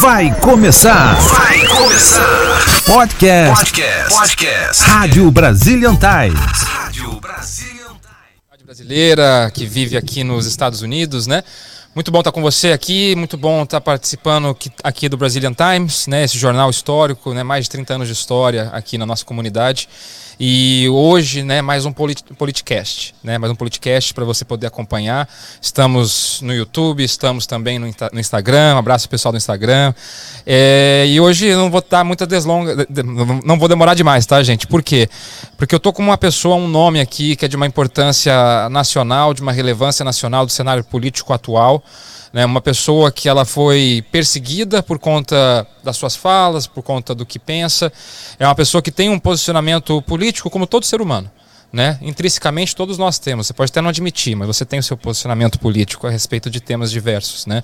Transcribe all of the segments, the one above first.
Vai começar. Vai começar. Podcast. Podcast. Podcast. Rádio Brazilian Times. Rádio Brazilian Times. Rádio brasileira que vive aqui nos Estados Unidos, né? Muito bom estar com você aqui, muito bom estar participando aqui do Brazilian Times, né, esse jornal histórico, né, mais de 30 anos de história aqui na nossa comunidade. E hoje, né, mais um polit Politicast, né, mais um Politicast para você poder acompanhar. Estamos no YouTube, estamos também no, no Instagram, um abraço pessoal do Instagram. É, e hoje eu não vou dar muita deslonga, não vou demorar demais, tá, gente? Por quê? Porque eu tô com uma pessoa, um nome aqui que é de uma importância nacional, de uma relevância nacional do cenário político atual né, uma pessoa que ela foi perseguida por conta das suas falas, por conta do que pensa, é uma pessoa que tem um posicionamento político como todo ser humano. Né? Intrinsecamente todos nós temos. Você pode até não admitir, mas você tem o seu posicionamento político a respeito de temas diversos, né?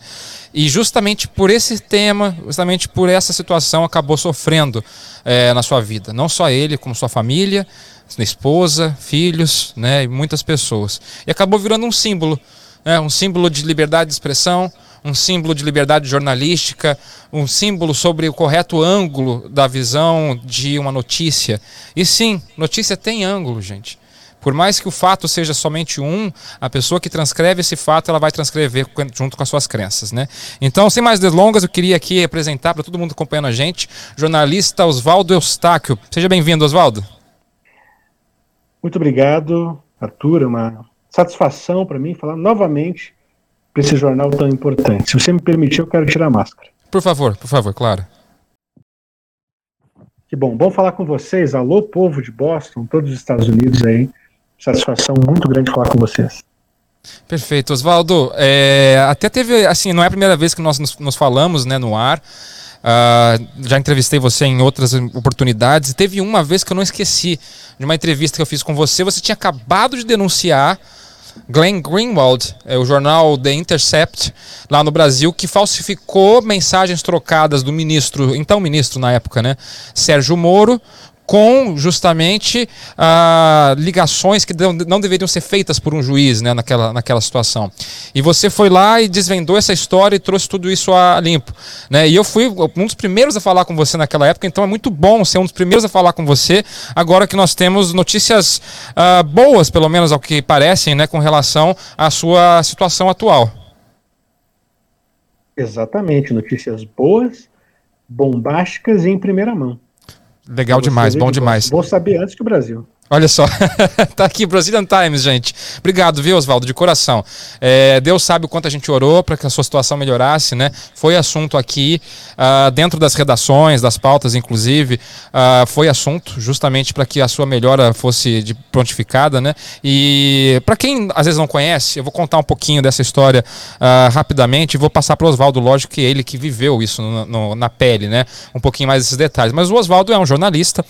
E justamente por esse tema, justamente por essa situação, acabou sofrendo é, na sua vida. Não só ele, como sua família, sua esposa, filhos, né? E muitas pessoas. E acabou virando um símbolo né, um símbolo de liberdade de expressão, um símbolo de liberdade jornalística, um símbolo sobre o correto ângulo da visão de uma notícia. E sim, notícia tem ângulo, gente. Por mais que o fato seja somente um, a pessoa que transcreve esse fato, ela vai transcrever junto com as suas crenças, né? Então, sem mais delongas, eu queria aqui apresentar para todo mundo acompanhando a gente, jornalista Oswaldo Eustáquio. Seja bem-vindo, Oswaldo. Muito obrigado, Arthur. É uma satisfação para mim falar novamente para esse jornal tão importante. Se você me permitir, eu quero tirar a máscara. Por favor, por favor, claro. Que bom, bom falar com vocês. Alô, povo de Boston, todos os Estados Unidos aí. Satisfação muito grande falar com vocês. Perfeito, Oswaldo. É, até teve, assim, não é a primeira vez que nós nos, nos falamos, né, no ar. Uh, já entrevistei você em outras oportunidades. E teve uma vez que eu não esqueci de uma entrevista que eu fiz com você. Você tinha acabado de denunciar Glenn Greenwald, é o jornal The Intercept, lá no Brasil, que falsificou mensagens trocadas do ministro, então ministro na época, né, Sérgio Moro, com justamente ah, ligações que não deveriam ser feitas por um juiz né, naquela, naquela situação. E você foi lá e desvendou essa história e trouxe tudo isso a limpo. Né? E eu fui um dos primeiros a falar com você naquela época, então é muito bom ser um dos primeiros a falar com você, agora que nós temos notícias ah, boas, pelo menos ao que parecem, né, com relação à sua situação atual. Exatamente, notícias boas, bombásticas e em primeira mão. Legal demais, bom demais. Vou saber antes que o Brasil. Olha só, tá aqui Brazilian Times, gente. Obrigado, viu, Oswaldo, de coração. É, Deus sabe o quanto a gente orou para que a sua situação melhorasse, né? Foi assunto aqui, uh, dentro das redações, das pautas, inclusive, uh, foi assunto justamente para que a sua melhora fosse de prontificada, né? E para quem às vezes não conhece, eu vou contar um pouquinho dessa história uh, rapidamente e vou passar para o Oswaldo, lógico que é ele que viveu isso no, no, na pele, né? Um pouquinho mais desses detalhes. Mas o Oswaldo é um jornalista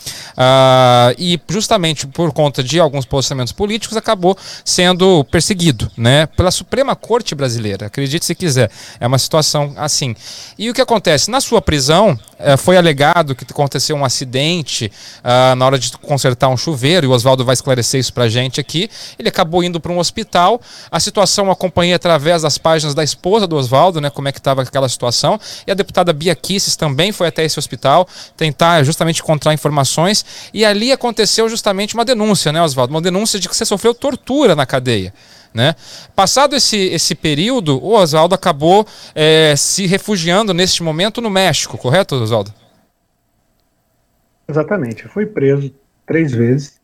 e justamente por conta de alguns posicionamentos políticos, acabou sendo perseguido né, pela Suprema Corte Brasileira. Acredite se quiser, é uma situação assim. E o que acontece? Na sua prisão, eh, foi alegado que aconteceu um acidente uh, na hora de consertar um chuveiro, e o Oswaldo vai esclarecer isso para a gente aqui. Ele acabou indo para um hospital. A situação eu acompanhei através das páginas da esposa do Oswaldo, né, como é que estava aquela situação. E a deputada Bia Kisses também foi até esse hospital tentar justamente encontrar informações. E ali aconteceu justamente uma denúncia, né, Oswaldo? Uma denúncia de que você sofreu tortura na cadeia. Né? Passado esse, esse período, o Oswaldo acabou é, se refugiando neste momento no México, correto, Oswaldo? Exatamente. Fui preso três vezes,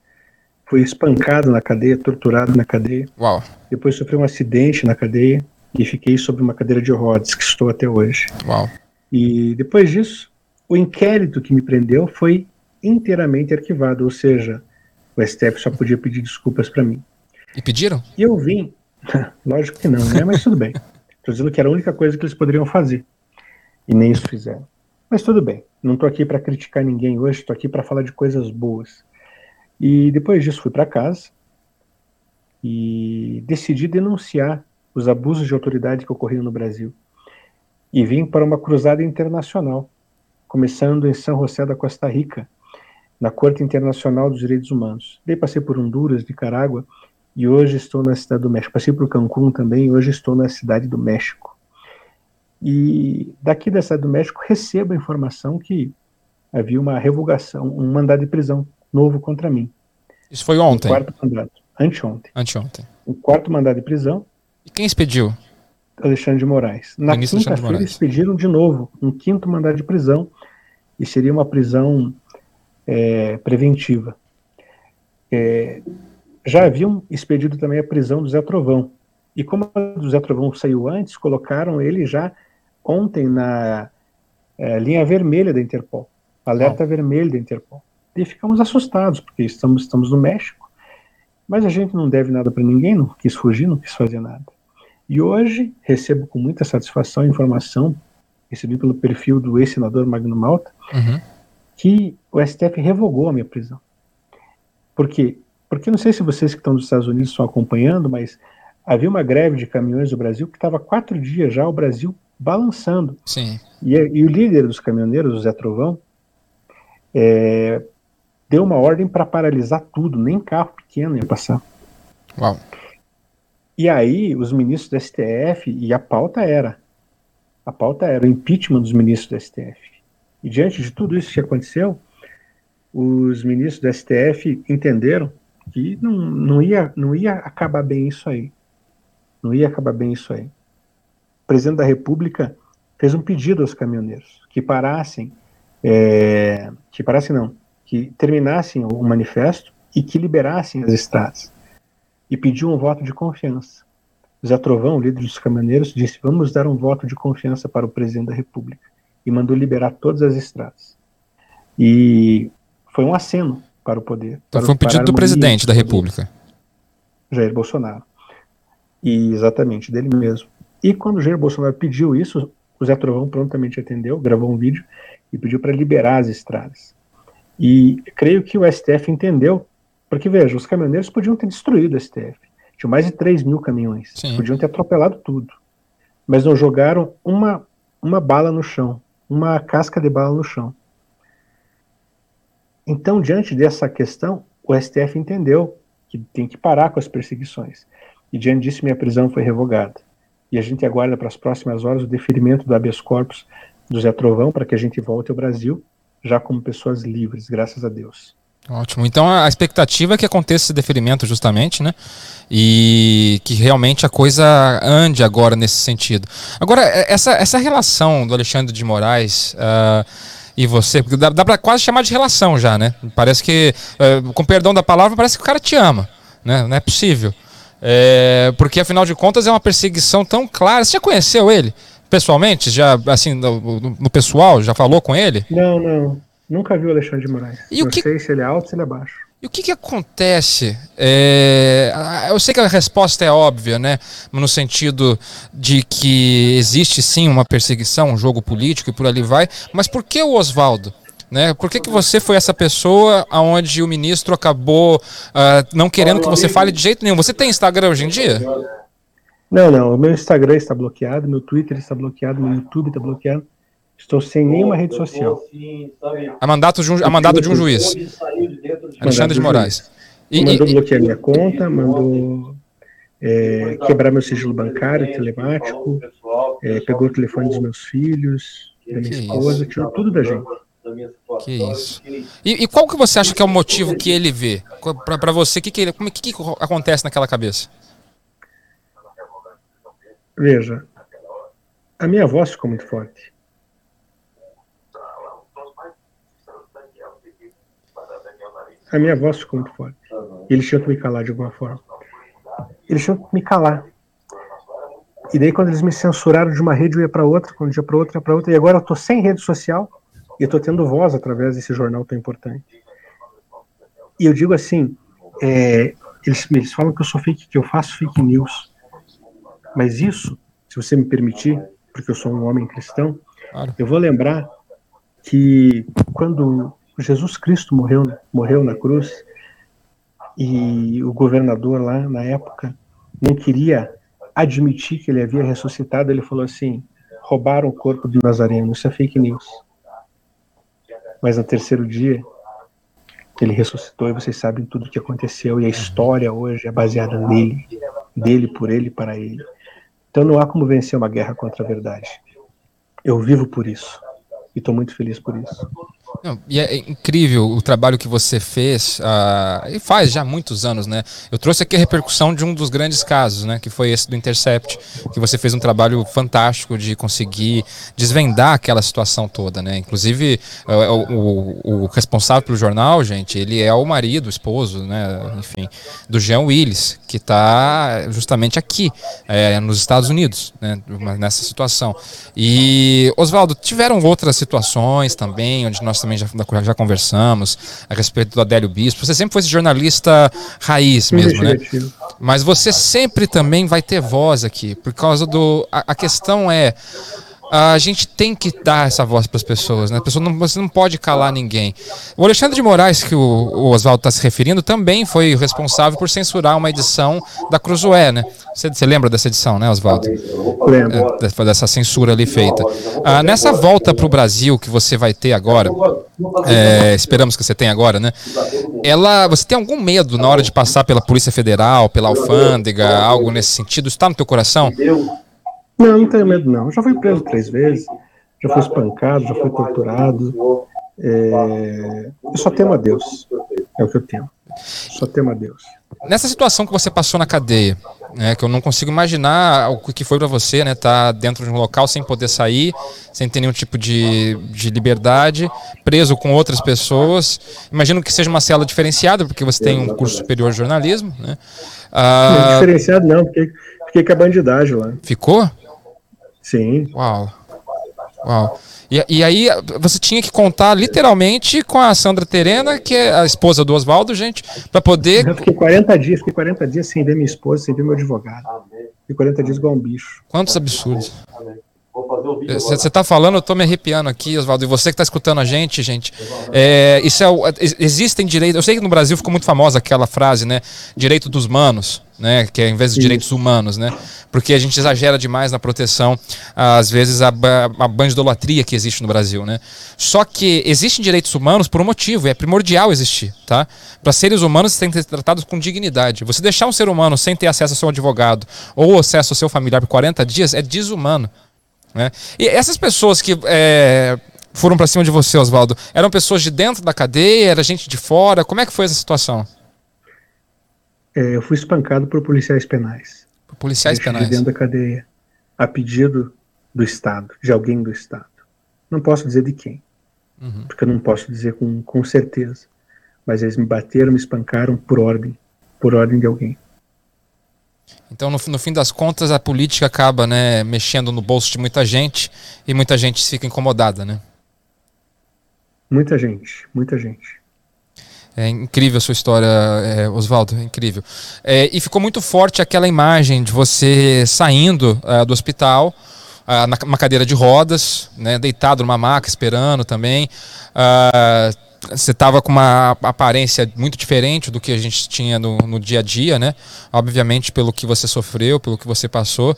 fui espancado na cadeia, torturado na cadeia. Uau. Depois sofri um acidente na cadeia e fiquei sobre uma cadeira de rodas, que estou até hoje. Uau. E depois disso, o inquérito que me prendeu foi inteiramente arquivado, ou seja, o STF só podia pedir desculpas para mim. E pediram? E eu vim. Lógico que não, né? Mas tudo bem. Estou dizendo que era a única coisa que eles poderiam fazer. E nem isso fizeram. Mas tudo bem. Não estou aqui para criticar ninguém hoje, estou aqui para falar de coisas boas. E depois disso fui para casa e decidi denunciar os abusos de autoridade que ocorriam no Brasil. E vim para uma cruzada internacional, começando em São José da Costa Rica, na Corte Internacional dos Direitos Humanos. Daí passei por Honduras, Nicarágua e hoje estou na cidade do México. Passei por Cancún também e hoje estou na cidade do México. E daqui da cidade do México recebo a informação que havia uma revogação, um mandado de prisão novo contra mim. Isso foi ontem? Um quarto mandado, anteontem. Anteontem. Um quarto mandado de prisão. E quem expediu? Alexandre de Moraes. Na quinta-feira eles pediram de novo um quinto mandado de prisão e seria uma prisão é, preventiva. É, já haviam expedido também a prisão do Zé Trovão. E como o Zé Trovão saiu antes, colocaram ele já ontem na é, linha vermelha da Interpol, alerta oh. vermelho da Interpol. E ficamos assustados, porque estamos, estamos no México, mas a gente não deve nada para ninguém, não quis fugir, não quis fazer nada. E hoje recebo com muita satisfação a informação, recebi pelo perfil do ex-senador Magno Malta, uhum. Que o STF revogou a minha prisão. Por quê? Porque não sei se vocês que estão nos Estados Unidos estão acompanhando, mas havia uma greve de caminhões no Brasil que estava quatro dias já o Brasil balançando. Sim. E, e o líder dos caminhoneiros, o Zé Trovão, é, deu uma ordem para paralisar tudo, nem carro pequeno ia passar. Uau. E aí, os ministros do STF, e a pauta era, a pauta era o impeachment dos ministros do STF. E diante de tudo isso que aconteceu, os ministros do STF entenderam que não, não, ia, não ia acabar bem isso aí. Não ia acabar bem isso aí. O presidente da República fez um pedido aos caminhoneiros que parassem, é, que parassem não, que terminassem o manifesto e que liberassem as estradas e pediu um voto de confiança. Zé Trovão, líder dos caminhoneiros, disse: Vamos dar um voto de confiança para o presidente da República. E mandou liberar todas as estradas. E foi um aceno para o poder. Então foi um pedido do presidente da República. Jair Bolsonaro. E exatamente, dele mesmo. E quando Jair Bolsonaro pediu isso, o Zé Trovão prontamente atendeu, gravou um vídeo e pediu para liberar as estradas. E creio que o STF entendeu porque, veja, os caminhoneiros podiam ter destruído o STF. Tinham mais de 3 mil caminhões. Sim. Podiam ter atropelado tudo. Mas não jogaram uma, uma bala no chão. Uma casca de bala no chão. Então, diante dessa questão, o STF entendeu que tem que parar com as perseguições. E diante disso, minha prisão foi revogada. E a gente aguarda para as próximas horas o deferimento do habeas corpus do Zé Trovão para que a gente volte ao Brasil já como pessoas livres, graças a Deus. Ótimo. Então a expectativa é que aconteça esse deferimento justamente, né? E que realmente a coisa ande agora nesse sentido. Agora, é, essa, essa relação do Alexandre de Moraes uh, e você, porque dá, dá para quase chamar de relação já, né? Parece que, uh, com perdão da palavra, parece que o cara te ama, né? Não é possível. É, porque afinal de contas é uma perseguição tão clara. Você já conheceu ele pessoalmente? Já, assim, no, no pessoal? Já falou com ele? Não, não. Nunca vi o Alexandre de Moraes. E não que... sei se ele é alto ou se ele é baixo. E o que, que acontece? É... Eu sei que a resposta é óbvia, né? No sentido de que existe sim uma perseguição, um jogo político e por ali vai. Mas por que o Oswaldo? Né? Por que, que você foi essa pessoa aonde o ministro acabou uh, não querendo que você fale de jeito nenhum? Você tem Instagram hoje em dia? Não, não. O meu Instagram está bloqueado, meu Twitter está bloqueado, meu YouTube está bloqueado. Estou sem nenhuma rede social. A mandato de um, a mandato de um juiz. Alexandre de Moraes. E, mandou e, bloquear minha conta, mandou é, quebrar meu sigilo bancário, telemático, é, pegou o telefone dos meus filhos, da minha esposa, tirou tudo da gente. Que isso. E, e, qual que você acha que é o motivo que ele vê? Para você, que que, ele, como, que, que acontece naquela cabeça? Veja, a minha voz ficou muito forte. A minha voz ficou muito forte. Eles tinham que me calar de alguma forma. Eles tinham que me calar. E daí, quando eles me censuraram de uma rede, eu ia para outra, quando eu ia para outra, ia para outra. E agora eu estou sem rede social e estou tendo voz através desse jornal tão importante. E eu digo assim: é, eles, eles falam que eu sou fake, que eu faço fake news. Mas isso, se você me permitir, porque eu sou um homem cristão, claro. eu vou lembrar que quando Jesus Cristo morreu, morreu na cruz e o governador lá na época não queria admitir que ele havia ressuscitado. Ele falou assim: roubaram o corpo de Nazareno. Isso é fake news. Mas no terceiro dia ele ressuscitou e vocês sabem tudo o que aconteceu e a história hoje é baseada nele, dele por ele para ele. Então não há como vencer uma guerra contra a verdade. eu vivo por isso e estou muito feliz por isso. Não, e é incrível o trabalho que você fez uh, e faz já muitos anos, né? Eu trouxe aqui a repercussão de um dos grandes casos, né? Que foi esse do Intercept, que você fez um trabalho fantástico de conseguir desvendar aquela situação toda, né? Inclusive o, o, o responsável pelo jornal, gente, ele é o marido, o esposo, né? Enfim, do Jean Willis, que está justamente aqui, é, nos Estados Unidos, né? Nessa situação. E Oswaldo, tiveram outras situações também onde nós também já, já conversamos a respeito do Adélio Bispo. Você sempre foi esse jornalista raiz mesmo, né? Mas você sempre também vai ter voz aqui, por causa do. a, a questão é a gente tem que dar essa voz para as pessoas, né? A pessoa não, você não pode calar ninguém. O Alexandre de Moraes, que o, o Oswaldo está se referindo, também foi responsável por censurar uma edição da Cruzoé, né? Você, você lembra dessa edição, né, Oswaldo? Lembro. É, dessa censura ali feita. Ah, nessa volta para o Brasil que você vai ter agora, é, esperamos que você tenha agora, né? Ela, você tem algum medo na hora de passar pela Polícia Federal, pela alfândega, algo nesse sentido? Está no teu coração? Não, não tenho medo, não. Já fui preso três vezes, já fui espancado, já fui torturado. É... Eu só temo a Deus. É o que eu temo. Só temo a Deus. Nessa situação que você passou na cadeia, né, que eu não consigo imaginar o que foi para você, né, estar tá dentro de um local sem poder sair, sem ter nenhum tipo de, de liberdade, preso com outras pessoas. Imagino que seja uma cela diferenciada, porque você tem um curso superior de jornalismo, né? Ah, não, diferenciado não, porque fiquei com a bandidagem lá. Ficou? Sim. Uau. Uau. E, e, aí você tinha que contar literalmente com a Sandra Terena, que é a esposa do Oswaldo, gente, para poder. Eu fiquei 40 dias, fiquei 40 dias sem ver minha esposa, sem ver meu advogado. Fiquei 40 dias igual um bicho. Quantos absurdos. Você está falando, eu estou me arrepiando aqui, Oswaldo. E você que está escutando a gente, gente, é, isso é, existem direitos. Eu sei que no Brasil ficou muito famosa aquela frase, né? Direito dos manos, né? Que é em vez de direitos humanos, né? Porque a gente exagera demais na proteção, às vezes, a, a bandidolatria que existe no Brasil, né? Só que existem direitos humanos por um motivo, é primordial existir, tá? Para seres humanos, têm que ser tratados com dignidade. Você deixar um ser humano sem ter acesso ao seu advogado ou acesso ao seu familiar por 40 dias é desumano. Né? E essas pessoas que é, foram para cima de você, Oswaldo, eram pessoas de dentro da cadeia, era gente de fora? Como é que foi essa situação? É, eu fui espancado por policiais penais. Por policiais penais? De dentro da cadeia, a pedido do Estado, de alguém do Estado. Não posso dizer de quem, uhum. porque eu não posso dizer com, com certeza. Mas eles me bateram, me espancaram por ordem, por ordem de alguém. Então, no, no, fim das contas, a política acaba né, mexendo no bolso de muita gente e muita gente fica incomodada, né? Muita gente, muita gente. É incrível a sua história, é, Oswaldo, é incrível. É, e ficou muito forte aquela imagem de você saindo uh, do hospital, uh, numa cadeira de rodas, né, deitado numa maca, esperando também. Uh, você estava com uma aparência muito diferente do que a gente tinha no, no, dia a dia, né? Obviamente pelo que você sofreu, pelo que você passou.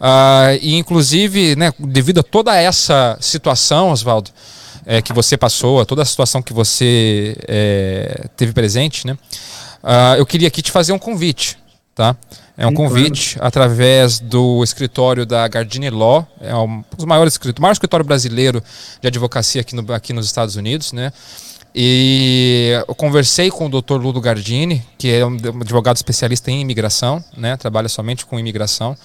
Uh, e inclusive, né, devido a toda essa situação, Oswaldo, é, que você passou, a toda a situação que você é, teve presente, né? Uh, eu queria aqui te fazer um convite, tá? É um Sim, convite claro. através do escritório da Gardini Law, é um dos maiores escritórios, o maior escritório brasileiro de advocacia aqui, no, aqui nos Estados Unidos, né? E eu conversei com o Dr. Ludo Gardini, que é um advogado especialista em imigração, né? Trabalha somente com imigração.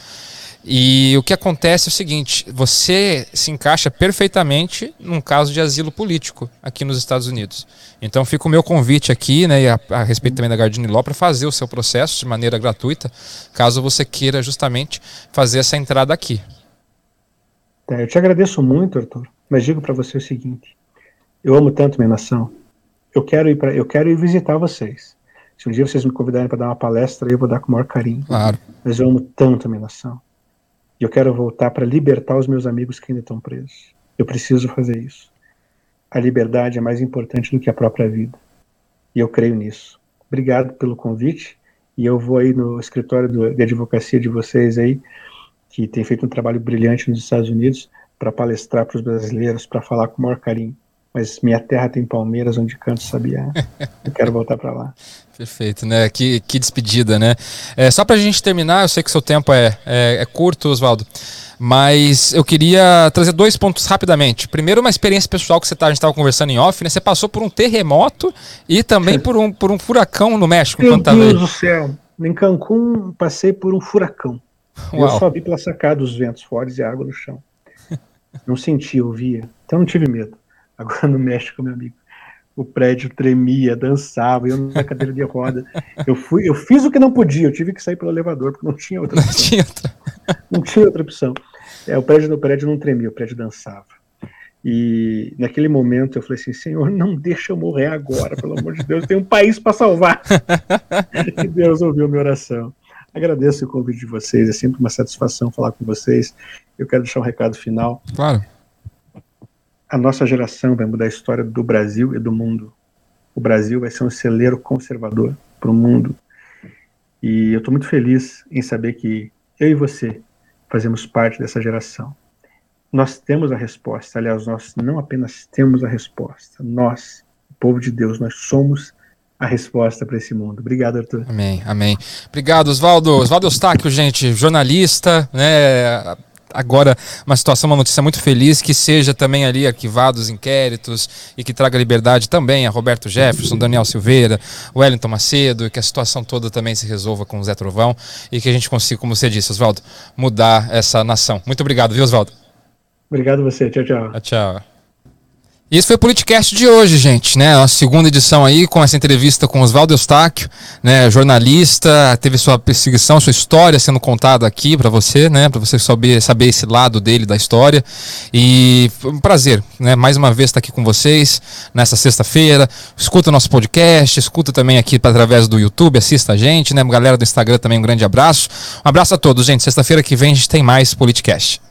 E o que acontece é o seguinte: você se encaixa perfeitamente num caso de asilo político aqui nos Estados Unidos. Então fica o meu convite aqui, né, a, a respeito também da Gardini Law, para fazer o seu processo de maneira gratuita, caso você queira justamente fazer essa entrada aqui. É, eu te agradeço muito, Arthur, mas digo para você o seguinte: eu amo tanto minha nação eu quero ir para, eu quero ir visitar vocês. Se um dia vocês me convidarem para dar uma palestra, eu vou dar com o maior carinho. Claro. Mas eu amo tanto a minha nação. E eu quero voltar para libertar os meus amigos que ainda estão presos. Eu preciso fazer isso. A liberdade é mais importante do que a própria vida. E eu creio nisso. Obrigado pelo convite. E eu vou aí no escritório do, de advocacia de vocês aí, que tem feito um trabalho brilhante nos Estados Unidos, para palestrar para os brasileiros, para falar com o maior carinho mas minha terra tem palmeiras onde canto sabiá. Eu quero voltar para lá. Perfeito, né? Que, que despedida, né? É, só para a gente terminar, eu sei que seu tempo é, é, é curto, Oswaldo, mas eu queria trazer dois pontos rapidamente. Primeiro, uma experiência pessoal que você tá, a gente estava conversando em off, né? Você passou por um terremoto e também por um, por um furacão no México. Meu Deus do céu! Em Cancún, passei por um furacão. Uau. Eu só vi pela sacada os ventos fortes e a água no chão. Não senti, ouvia. Então não tive medo. Agora no México, meu amigo o prédio tremia, dançava, eu na cadeira de roda. Eu fui, eu fiz o que não podia, eu tive que sair pelo elevador, porque não tinha outra opção. Não tinha outra, não tinha outra opção. É, o prédio no prédio não tremia, o prédio dançava. E naquele momento eu falei assim, Senhor, não deixa eu morrer agora, pelo amor de Deus, tem um país para salvar. e Deus ouviu minha oração. Agradeço o convite de vocês, é sempre uma satisfação falar com vocês. Eu quero deixar um recado final. Claro a nossa geração vai mudar a história do Brasil e do mundo. O Brasil vai ser um celeiro conservador para o mundo. E eu estou muito feliz em saber que eu e você fazemos parte dessa geração. Nós temos a resposta, aliás, nós não apenas temos a resposta, nós, o povo de Deus, nós somos a resposta para esse mundo. Obrigado, Arthur. Amém, amém. Obrigado, Oswaldo. Oswaldo Eustáquio, gente, jornalista, né, agora uma situação, uma notícia muito feliz, que seja também ali arquivados os inquéritos e que traga liberdade também a Roberto Jefferson, Daniel Silveira, Wellington Macedo, e que a situação toda também se resolva com o Zé Trovão e que a gente consiga, como você disse, Oswaldo, mudar essa nação. Muito obrigado, viu, Oswaldo? Obrigado você. Tchau, tchau. Tchau, tchau. E esse foi o Politicast de hoje, gente, né? A segunda edição aí com essa entrevista com Oswaldo Eustáquio, né? Jornalista, teve sua perseguição, sua história sendo contada aqui para você, né? Para você saber, saber esse lado dele da história. E foi um prazer, né? Mais uma vez estar aqui com vocês nessa sexta-feira. Escuta nosso podcast, escuta também aqui através do YouTube, assista a gente, né? Galera do Instagram também um grande abraço. Um abraço a todos, gente. Sexta-feira que vem a gente tem mais Politicast.